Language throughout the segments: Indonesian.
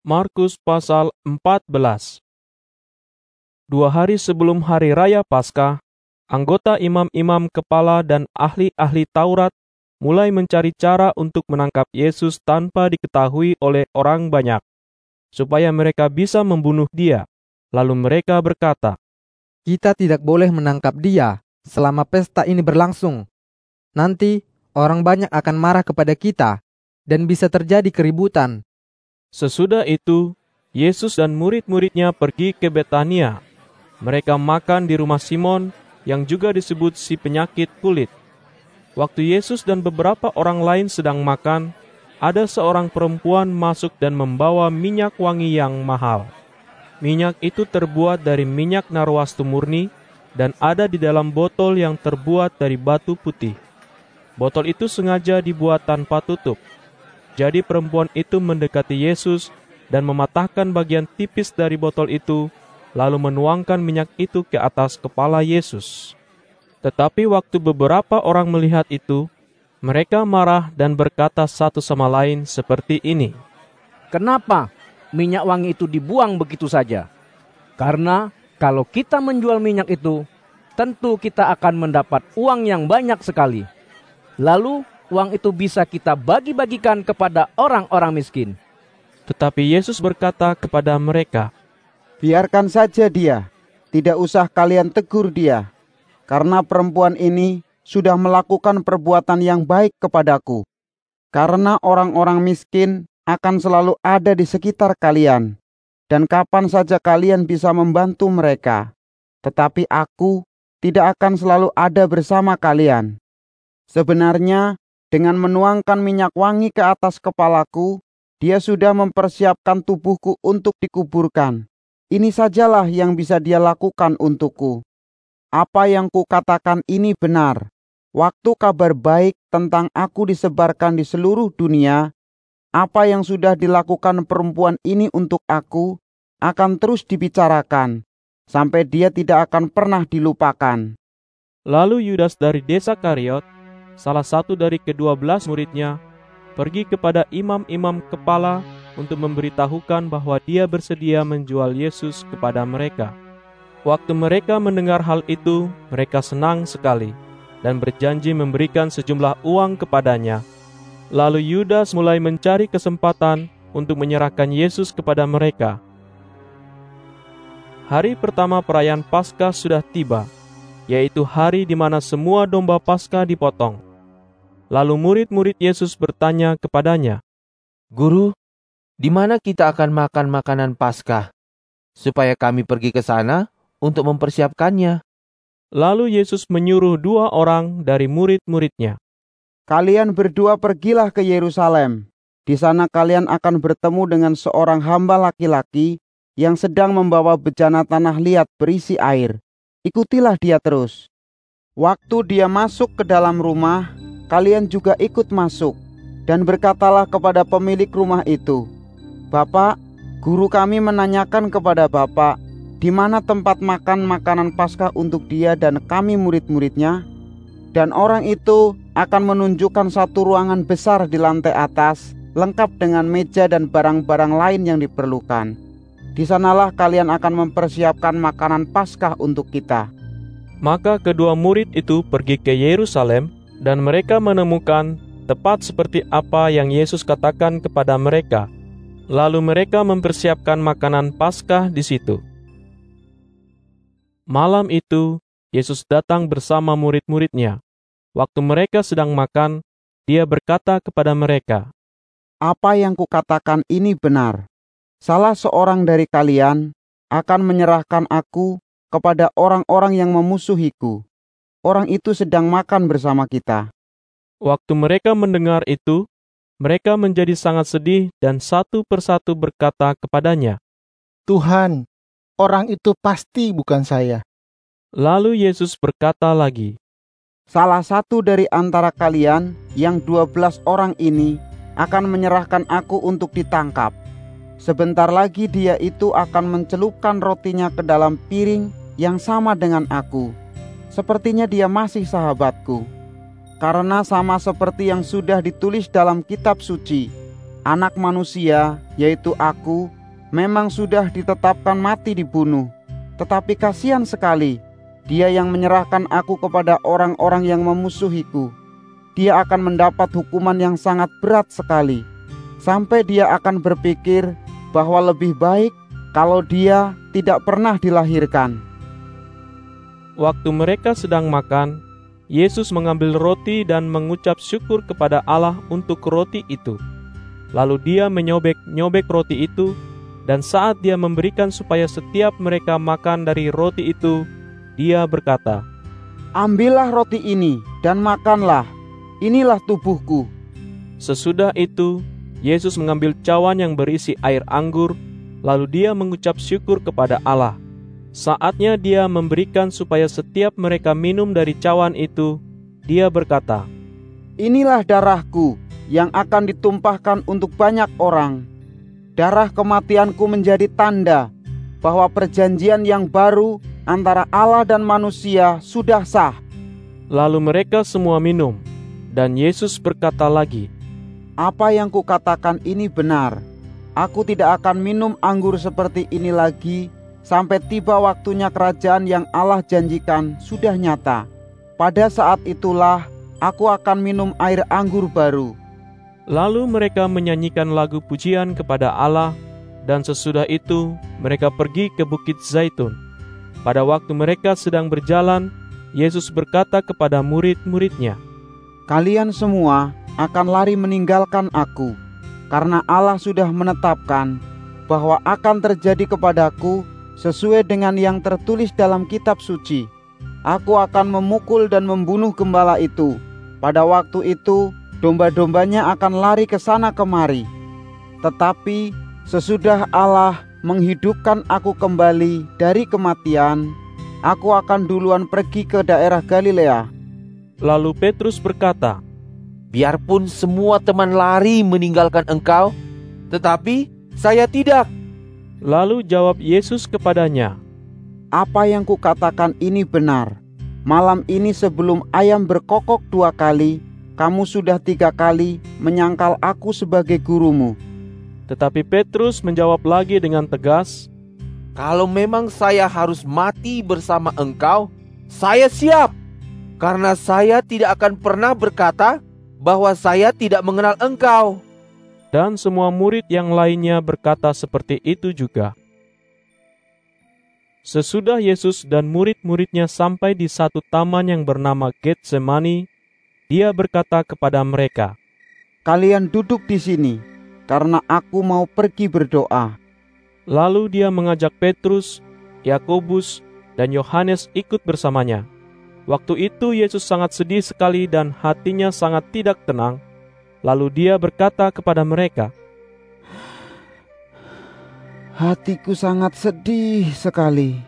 Markus pasal 14 Dua hari sebelum hari raya Paskah, anggota imam-imam kepala dan ahli-ahli Taurat mulai mencari cara untuk menangkap Yesus tanpa diketahui oleh orang banyak, supaya mereka bisa membunuh dia. Lalu mereka berkata, Kita tidak boleh menangkap dia selama pesta ini berlangsung. Nanti orang banyak akan marah kepada kita dan bisa terjadi keributan. Sesudah itu, Yesus dan murid-muridnya pergi ke Betania. Mereka makan di rumah Simon yang juga disebut si penyakit kulit. Waktu Yesus dan beberapa orang lain sedang makan, ada seorang perempuan masuk dan membawa minyak wangi yang mahal. Minyak itu terbuat dari minyak narwastu murni dan ada di dalam botol yang terbuat dari batu putih. Botol itu sengaja dibuat tanpa tutup. Jadi perempuan itu mendekati Yesus dan mematahkan bagian tipis dari botol itu, lalu menuangkan minyak itu ke atas kepala Yesus. Tetapi waktu beberapa orang melihat itu, mereka marah dan berkata satu sama lain seperti ini. Kenapa minyak wangi itu dibuang begitu saja? Karena kalau kita menjual minyak itu, tentu kita akan mendapat uang yang banyak sekali. Lalu uang itu bisa kita bagi-bagikan kepada orang-orang miskin. Tetapi Yesus berkata kepada mereka, Biarkan saja dia, tidak usah kalian tegur dia, karena perempuan ini sudah melakukan perbuatan yang baik kepadaku. Karena orang-orang miskin akan selalu ada di sekitar kalian, dan kapan saja kalian bisa membantu mereka. Tetapi aku tidak akan selalu ada bersama kalian. Sebenarnya, dengan menuangkan minyak wangi ke atas kepalaku, dia sudah mempersiapkan tubuhku untuk dikuburkan. Ini sajalah yang bisa dia lakukan untukku. Apa yang kukatakan ini benar. Waktu kabar baik tentang aku disebarkan di seluruh dunia, apa yang sudah dilakukan perempuan ini untuk aku akan terus dibicarakan, sampai dia tidak akan pernah dilupakan. Lalu Yudas dari desa Kariot, salah satu dari kedua belas muridnya, pergi kepada imam-imam kepala untuk memberitahukan bahwa dia bersedia menjual Yesus kepada mereka. Waktu mereka mendengar hal itu, mereka senang sekali dan berjanji memberikan sejumlah uang kepadanya. Lalu Yudas mulai mencari kesempatan untuk menyerahkan Yesus kepada mereka. Hari pertama perayaan Paskah sudah tiba, yaitu hari di mana semua domba Paskah dipotong. Lalu murid-murid Yesus bertanya kepadanya, Guru, di mana kita akan makan makanan Paskah? Supaya kami pergi ke sana untuk mempersiapkannya. Lalu Yesus menyuruh dua orang dari murid-muridnya. Kalian berdua pergilah ke Yerusalem. Di sana kalian akan bertemu dengan seorang hamba laki-laki yang sedang membawa bejana tanah liat berisi air. Ikutilah dia terus. Waktu dia masuk ke dalam rumah, kalian juga ikut masuk dan berkatalah kepada pemilik rumah itu, "Bapak, guru kami menanyakan kepada Bapak, di mana tempat makan makanan Paskah untuk dia dan kami murid-muridnya?" Dan orang itu akan menunjukkan satu ruangan besar di lantai atas, lengkap dengan meja dan barang-barang lain yang diperlukan. Di sanalah kalian akan mempersiapkan makanan Paskah untuk kita. Maka kedua murid itu pergi ke Yerusalem dan mereka menemukan tepat seperti apa yang Yesus katakan kepada mereka. Lalu mereka mempersiapkan makanan Paskah di situ. Malam itu, Yesus datang bersama murid-muridnya. Waktu mereka sedang makan, dia berkata kepada mereka, Apa yang kukatakan ini benar. Salah seorang dari kalian akan menyerahkan aku kepada orang-orang yang memusuhiku. Orang itu sedang makan bersama kita. Waktu mereka mendengar itu, mereka menjadi sangat sedih dan satu persatu berkata kepadanya, Tuhan, orang itu pasti bukan saya. Lalu Yesus berkata lagi, Salah satu dari antara kalian yang dua belas orang ini akan menyerahkan aku untuk ditangkap. Sebentar lagi dia itu akan mencelupkan rotinya ke dalam piring yang sama dengan aku. Sepertinya dia masih sahabatku. Karena sama seperti yang sudah ditulis dalam kitab suci, anak manusia, yaitu aku, memang sudah ditetapkan mati dibunuh. Tetapi kasihan sekali, dia yang menyerahkan aku kepada orang-orang yang memusuhiku. Dia akan mendapat hukuman yang sangat berat sekali, sampai dia akan berpikir bahwa lebih baik kalau dia tidak pernah dilahirkan. Waktu mereka sedang makan, Yesus mengambil roti dan mengucap syukur kepada Allah untuk roti itu. Lalu dia menyobek-nyobek roti itu, dan saat dia memberikan supaya setiap mereka makan dari roti itu, dia berkata, Ambillah roti ini dan makanlah, inilah tubuhku. Sesudah itu, Yesus mengambil cawan yang berisi air anggur, lalu dia mengucap syukur kepada Allah. Saatnya dia memberikan supaya setiap mereka minum dari cawan itu, dia berkata, Inilah darahku yang akan ditumpahkan untuk banyak orang. Darah kematianku menjadi tanda bahwa perjanjian yang baru antara Allah dan manusia sudah sah. Lalu mereka semua minum, dan Yesus berkata lagi, Apa yang kukatakan ini benar. Aku tidak akan minum anggur seperti ini lagi sampai tiba waktunya kerajaan yang Allah janjikan sudah nyata. Pada saat itulah aku akan minum air anggur baru Lalu mereka menyanyikan lagu pujian kepada Allah, dan sesudah itu mereka pergi ke Bukit Zaitun. Pada waktu mereka sedang berjalan, Yesus berkata kepada murid-muridnya, "Kalian semua akan lari meninggalkan Aku, karena Allah sudah menetapkan bahwa akan terjadi kepadaku sesuai dengan yang tertulis dalam Kitab Suci. Aku akan memukul dan membunuh gembala itu. Pada waktu itu, domba-dombanya akan lari ke sana kemari. Tetapi sesudah Allah menghidupkan aku kembali dari kematian, aku akan duluan pergi ke daerah Galilea. Lalu Petrus berkata, Biarpun semua teman lari meninggalkan engkau, tetapi saya tidak. Lalu jawab Yesus kepadanya, Apa yang kukatakan ini benar. Malam ini sebelum ayam berkokok dua kali, kamu sudah tiga kali menyangkal aku sebagai gurumu. Tetapi Petrus menjawab lagi dengan tegas, Kalau memang saya harus mati bersama engkau, saya siap. Karena saya tidak akan pernah berkata bahwa saya tidak mengenal engkau. Dan semua murid yang lainnya berkata seperti itu juga. Sesudah Yesus dan murid-muridnya sampai di satu taman yang bernama Getsemani, dia berkata kepada mereka, "Kalian duduk di sini, karena aku mau pergi berdoa." Lalu dia mengajak Petrus, Yakobus, dan Yohanes ikut bersamanya. Waktu itu Yesus sangat sedih sekali dan hatinya sangat tidak tenang. Lalu dia berkata kepada mereka, Hatiku sangat sedih sekali,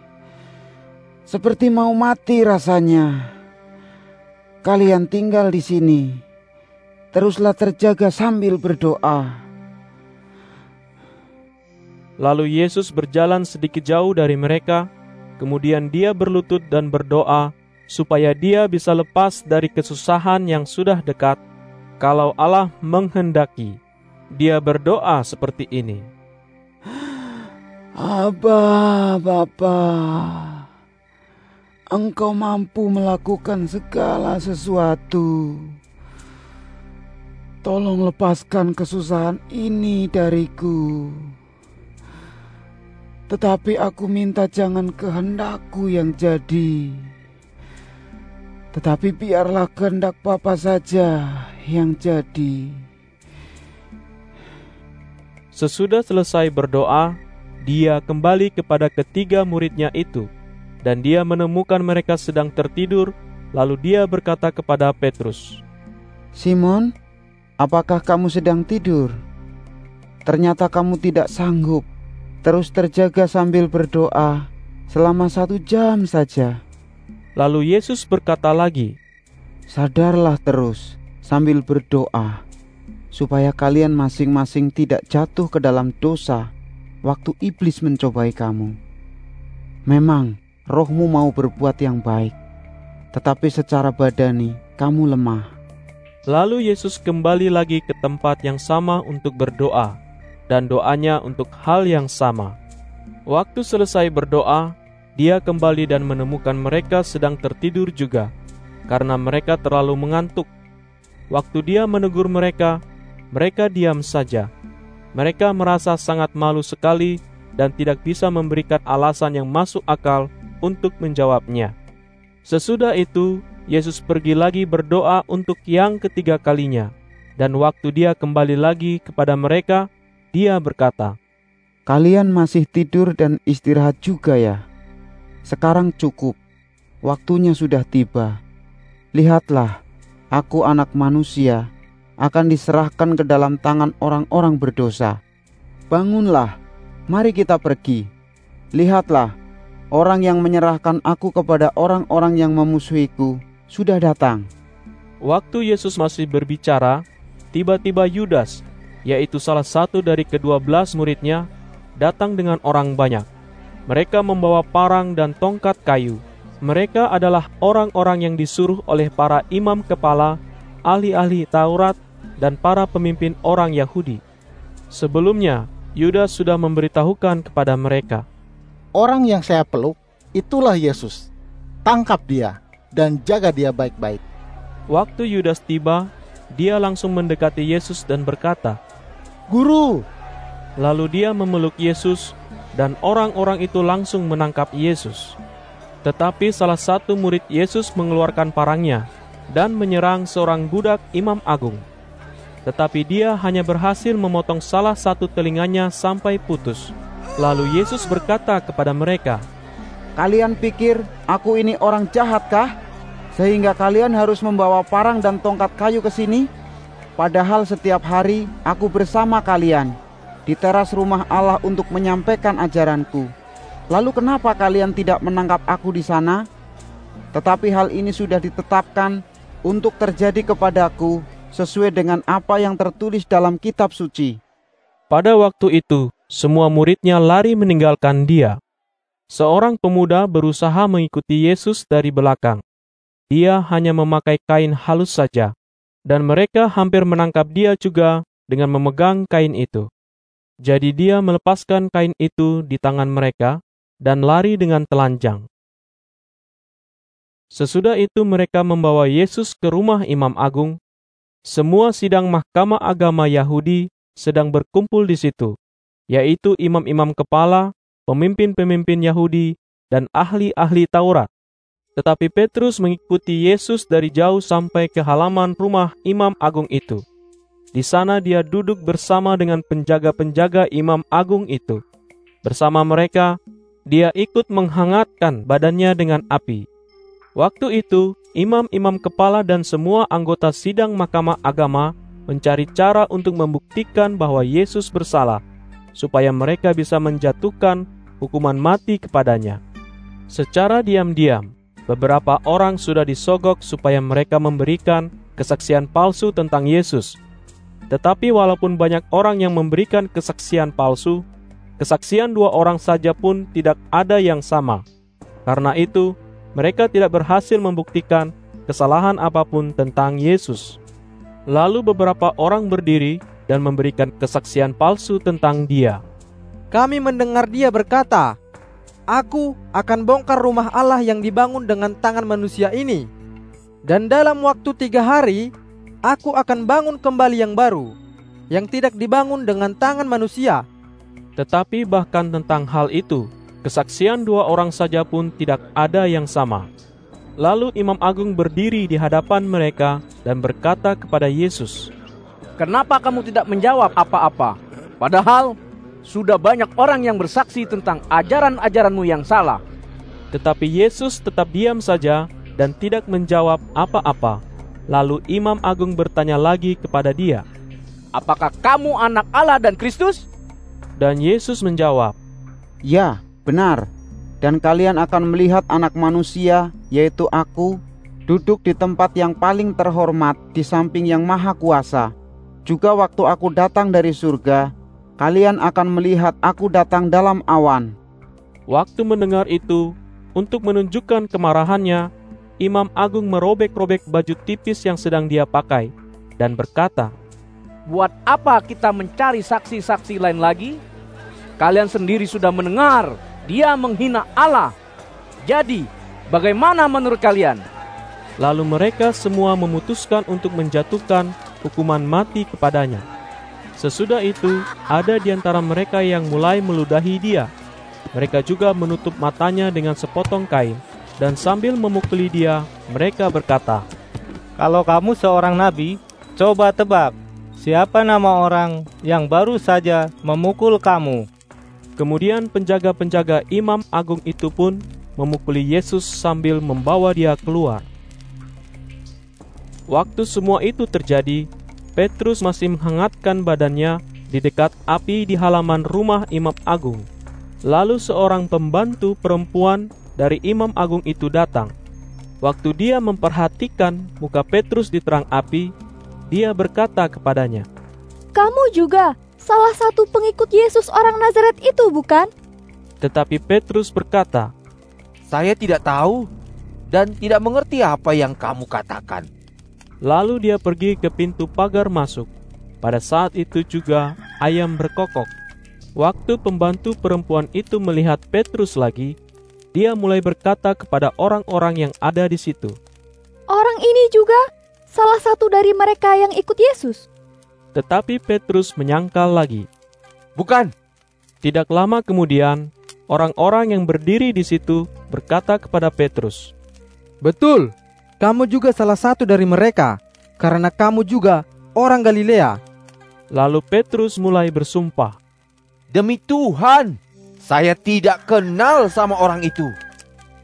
seperti mau mati rasanya kalian tinggal di sini. Teruslah terjaga sambil berdoa. Lalu Yesus berjalan sedikit jauh dari mereka, kemudian dia berlutut dan berdoa supaya dia bisa lepas dari kesusahan yang sudah dekat. Kalau Allah menghendaki, dia berdoa seperti ini. Abah, Bapak. Engkau mampu melakukan segala sesuatu. Tolong lepaskan kesusahan ini dariku. Tetapi aku minta jangan kehendakku yang jadi. Tetapi biarlah kehendak Papa saja yang jadi. Sesudah selesai berdoa, dia kembali kepada ketiga muridnya itu dan dia menemukan mereka sedang tertidur, lalu dia berkata kepada Petrus, "Simon, apakah kamu sedang tidur? Ternyata kamu tidak sanggup terus terjaga sambil berdoa selama satu jam saja." Lalu Yesus berkata lagi, "Sadarlah terus sambil berdoa, supaya kalian masing-masing tidak jatuh ke dalam dosa waktu iblis mencobai kamu. Memang rohmu mau berbuat yang baik, tetapi secara badani kamu lemah. Lalu Yesus kembali lagi ke tempat yang sama untuk berdoa, dan doanya untuk hal yang sama. Waktu selesai berdoa, dia kembali dan menemukan mereka sedang tertidur juga, karena mereka terlalu mengantuk. Waktu dia menegur mereka, mereka diam saja. Mereka merasa sangat malu sekali dan tidak bisa memberikan alasan yang masuk akal untuk menjawabnya. Sesudah itu, Yesus pergi lagi berdoa untuk yang ketiga kalinya, dan waktu dia kembali lagi kepada mereka, dia berkata, Kalian masih tidur dan istirahat juga ya? Sekarang cukup, waktunya sudah tiba. Lihatlah, aku anak manusia akan diserahkan ke dalam tangan orang-orang berdosa. Bangunlah, mari kita pergi. Lihatlah, orang yang menyerahkan aku kepada orang-orang yang memusuhiku sudah datang. Waktu Yesus masih berbicara, tiba-tiba Yudas, yaitu salah satu dari kedua belas muridnya, datang dengan orang banyak. Mereka membawa parang dan tongkat kayu. Mereka adalah orang-orang yang disuruh oleh para imam kepala, ahli-ahli Taurat, dan para pemimpin orang Yahudi. Sebelumnya, Yudas sudah memberitahukan kepada mereka, Orang yang saya peluk, itulah Yesus. Tangkap dia dan jaga dia baik-baik. Waktu Yudas tiba, dia langsung mendekati Yesus dan berkata, Guru, Lalu dia memeluk Yesus, dan orang-orang itu langsung menangkap Yesus. Tetapi salah satu murid Yesus mengeluarkan parangnya dan menyerang seorang budak imam agung. Tetapi dia hanya berhasil memotong salah satu telinganya sampai putus. Lalu Yesus berkata kepada mereka, Kalian pikir aku ini orang jahatkah? Sehingga kalian harus membawa parang dan tongkat kayu ke sini? Padahal setiap hari aku bersama kalian di teras rumah Allah untuk menyampaikan ajaranku. Lalu kenapa kalian tidak menangkap aku di sana? Tetapi hal ini sudah ditetapkan untuk terjadi kepadaku sesuai dengan apa yang tertulis dalam kitab suci. Pada waktu itu, semua muridnya lari meninggalkan dia. Seorang pemuda berusaha mengikuti Yesus dari belakang. Dia hanya memakai kain halus saja, dan mereka hampir menangkap dia juga dengan memegang kain itu. Jadi dia melepaskan kain itu di tangan mereka dan lari dengan telanjang. Sesudah itu mereka membawa Yesus ke rumah imam agung. Semua sidang mahkamah agama Yahudi sedang berkumpul di situ, yaitu imam-imam kepala, pemimpin-pemimpin Yahudi, dan ahli-ahli Taurat. Tetapi Petrus mengikuti Yesus dari jauh sampai ke halaman rumah imam agung itu. Di sana dia duduk bersama dengan penjaga-penjaga imam agung itu. Bersama mereka, dia ikut menghangatkan badannya dengan api. Waktu itu, imam-imam kepala dan semua anggota sidang mahkamah agama mencari cara untuk membuktikan bahwa Yesus bersalah, supaya mereka bisa menjatuhkan hukuman mati kepadanya. Secara diam-diam, beberapa orang sudah disogok supaya mereka memberikan kesaksian palsu tentang Yesus. Tetapi walaupun banyak orang yang memberikan kesaksian palsu, kesaksian dua orang saja pun tidak ada yang sama. Karena itu, mereka tidak berhasil membuktikan kesalahan apa pun tentang Yesus. Lalu beberapa orang berdiri dan memberikan kesaksian palsu tentang Dia. Kami mendengar dia berkata, Aku akan bongkar rumah Allah yang dibangun dengan tangan manusia ini. Dan dalam waktu tiga hari, aku akan bangun kembali yang baru, yang tidak dibangun dengan tangan manusia. Tetapi bahkan tentang hal itu, kesaksian dua orang saja pun tidak ada yang sama. Lalu Imam Agung berdiri di hadapan mereka dan berkata kepada Yesus, Kenapa kamu tidak menjawab apa-apa? Padahal sudah banyak orang yang bersaksi tentang ajaran-ajaranmu yang salah. Tetapi Yesus tetap diam saja dan tidak menjawab apa-apa. Lalu Imam Agung bertanya lagi kepada dia, Apakah kamu anak Allah dan Kristus? dan Yesus menjawab, Ya, benar. Dan kalian akan melihat anak manusia, yaitu aku, duduk di tempat yang paling terhormat di samping yang maha kuasa. Juga waktu aku datang dari surga, kalian akan melihat aku datang dalam awan. Waktu mendengar itu, untuk menunjukkan kemarahannya, Imam Agung merobek-robek baju tipis yang sedang dia pakai, dan berkata, Buat apa kita mencari saksi-saksi lain lagi? Kalian sendiri sudah mendengar dia menghina Allah. Jadi, bagaimana menurut kalian? Lalu mereka semua memutuskan untuk menjatuhkan hukuman mati kepadanya. Sesudah itu, ada di antara mereka yang mulai meludahi dia. Mereka juga menutup matanya dengan sepotong kain, dan sambil memukuli dia, mereka berkata, Kalau kamu seorang nabi, coba tebak siapa nama orang yang baru saja memukul kamu. Kemudian penjaga-penjaga imam agung itu pun memukuli Yesus sambil membawa dia keluar. Waktu semua itu terjadi, Petrus masih menghangatkan badannya di dekat api di halaman rumah imam agung. Lalu seorang pembantu perempuan dari imam agung itu datang. Waktu dia memperhatikan muka Petrus di terang api, dia berkata kepadanya, "Kamu juga salah satu pengikut Yesus orang Nazaret itu, bukan?" Tetapi Petrus berkata, "Saya tidak tahu dan tidak mengerti apa yang kamu katakan." Lalu dia pergi ke pintu pagar masuk. Pada saat itu juga ayam berkokok. Waktu pembantu perempuan itu melihat Petrus lagi, dia mulai berkata kepada orang-orang yang ada di situ, "Orang ini juga salah satu dari mereka yang ikut Yesus." Tetapi Petrus menyangkal lagi, "Bukan." Tidak lama kemudian, orang-orang yang berdiri di situ berkata kepada Petrus, "Betul, kamu juga salah satu dari mereka, karena kamu juga orang Galilea." Lalu Petrus mulai bersumpah, "Demi Tuhan, saya tidak kenal sama orang itu."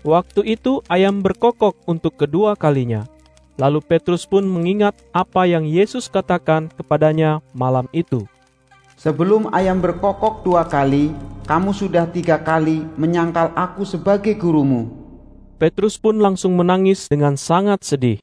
Waktu itu ayam berkokok untuk kedua kalinya. Lalu Petrus pun mengingat apa yang Yesus katakan kepadanya malam itu. Sebelum ayam berkokok dua kali, kamu sudah tiga kali menyangkal aku sebagai gurumu. Petrus pun langsung menangis dengan sangat sedih.